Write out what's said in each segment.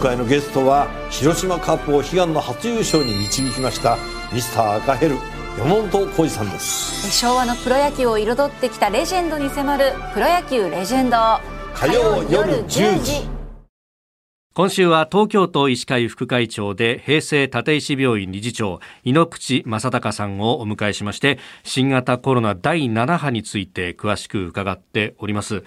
回のゲストは広島カップを悲願の初優勝に導きましたミスター赤ヘル山本浩二さんです。昭和のプロ野球を彩ってきたレジェンドに迫る「プロ野球レジェンド」火曜夜10時。今週は東京都医師会副会長で平成立石病院理事長井ノ口正隆さんをお迎えしまして新型コロナ第7波について詳しく伺っております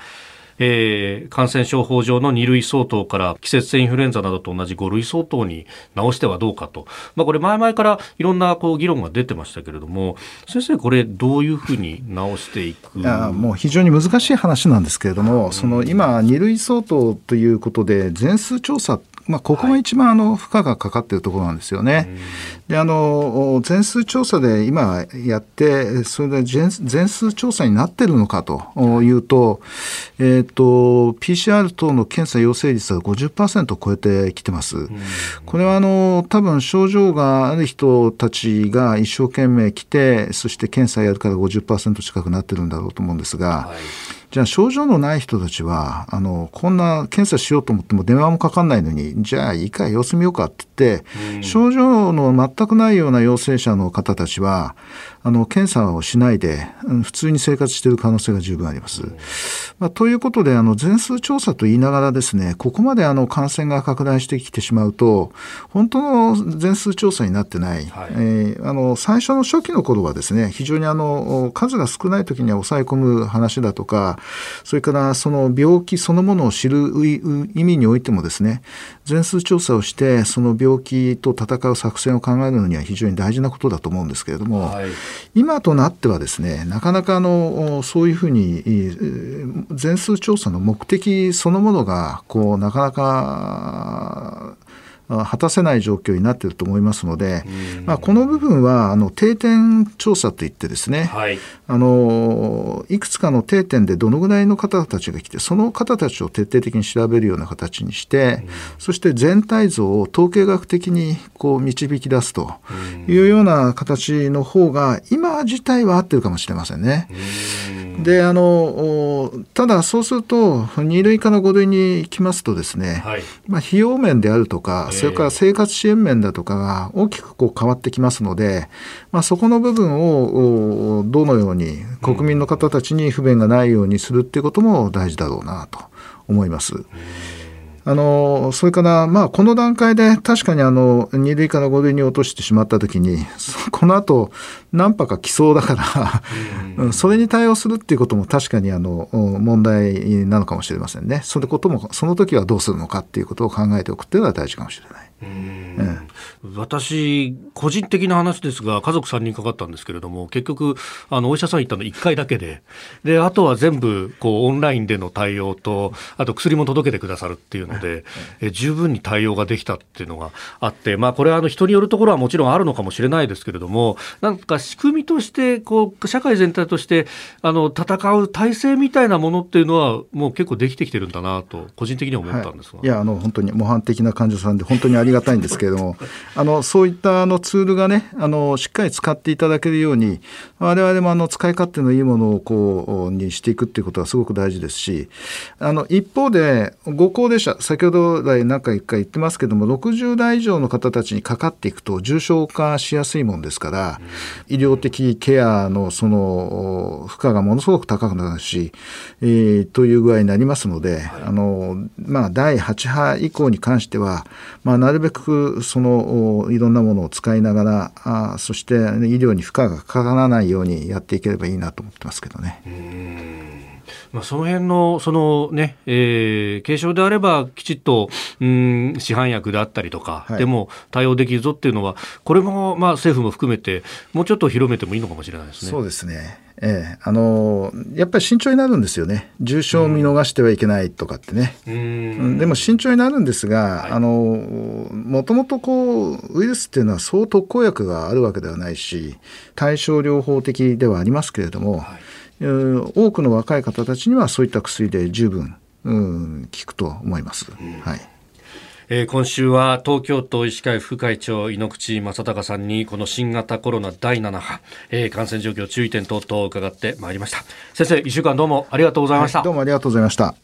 えー、感染症法上の2類相当から季節性インフルエンザなどと同じ5類相当に直してはどうかと、まあ、これ前々からいろんなこう議論が出てましたけれども先生これどういうふうに直していく？いやもう非常に難しい話なんですけれども、うん、その今2類相当ということで全数調査ってまあ、ここが一番あの負荷がかかっているところなんですよね。であの全数調査で今やってそれで全数調査になってるのかというと,、えーと、PCR 等の検査陽性率は50%を超えてきてます。これはあの多分症状がある人たちが一生懸命来てそして検査やるから50%近くなってるんだろうと思うんですが。はいじゃあ症状のない人たちはあのこんな検査しようと思っても電話もかかんないのにじゃあいいか様子見ようかって言って、うん、症状の全くないような陽性者の方たちはあの検査をしないで、普通に生活している可能性が十分あります。まあ、ということであの全数調査と言いながらですねここまであの感染が拡大してきてしまうと本当の全数調査になってない、はい、えー、あの最初の初期の頃はですね非常にあの数が少ない時には抑え込む話だとかそれからその病気そのものを知る意味においてもですね全数調査をしてその病気と戦う作戦を考えるのには非常に大事なことだと思うんですけれども、はい、今となってはですねなかなかあのそういうふうに全数調査の目的そのものがこうなかなか果たせない状況になっていると思いますので、まあ、この部分はあの定点調査といってですね、はい、あのいくつかの定点でどのぐらいの方たちが来てその方たちを徹底的に調べるような形にして、そして全体像を統計学的にこう導き出すというような形の方が今自体は合ってるかもしれませんね。であのただそうすると2類から5類に来ますとですね、はい、まあ、費用面であるとかそれから生活支援面だとかが大きくこう変わってきますので、まあ、そこの部分をどのように国民の方たちに不便がないようにするっていうことも大事だろうなと思います。あのそれから、まあ、この段階で確かにあの2類から5類に落としてしまったときに この後何波か来そうだからそれに対応するっていうことも確かにあの問題なのかもしれませんねそれこともその時はどうするのかっていうことを考えておくっていうのは大事かもしれない。うん。私個人的な話ですが家族3人かかったんですけれども結局あのお医者さん行ったの1回だけでであとは全部こうオンラインでの対応とあと薬も届けてくださるっていうので、え十分に対応ができたっていうのがあって、まあ、これはあの人によるところはもちろんあるのかもしれないですけれどもなんか仕組みとしてこう社会全体としてあの戦う体制みたいなものっていうのはもう結構できてきてるんだなと個人的には思ったんですが、はい、いやあの本当に模範的な患者さんで本当にありがたいんですけれどもあのそういったあのツールがねあのしっかり使っていただけるように我々もあの使い勝手のいいものをこうにしていくっていうことはすごく大事ですしあの一方でご高齢者先ほど来何回か言ってますけども60代以上の方たちにかかっていくと重症化しやすいもんですから、医療的ケアのその負荷がものすごく高くなるし、えー、という具合になりますので、あのまあ、第8波以降に関しては、まあ、なるべくそのいろんなものを使いながらあそして医療に負荷がかからないようにやっていければいいなと思ってますけどね。まあ、その辺のそのね、えー、軽症であればきちっと、うん、市販薬であったりとか、はい、でも対応できるぞっていうのは、これもまあ政府も含めて、もうちょっと広めてもいいのかもしれないですね。そうですね。ええ、あのやっぱり慎重になるんですよね、重症を見逃してはいけないとかってね、うん、でも慎重になるんですが、はい、あのもともとこうウイルスっていうのは、そう特効薬があるわけではないし、対症療法的ではありますけれども、はい多くの若い方たちにはそういった薬で十分、うん、効くと思います。うん、はい。えー、今週は東京都医師会副会長井ノ口正孝さんにこの新型コロナ第7波、えー、感染状況注意点等々を伺ってまいりました。先生1週間どうもありがとうございました、はい、どうもありがとうございました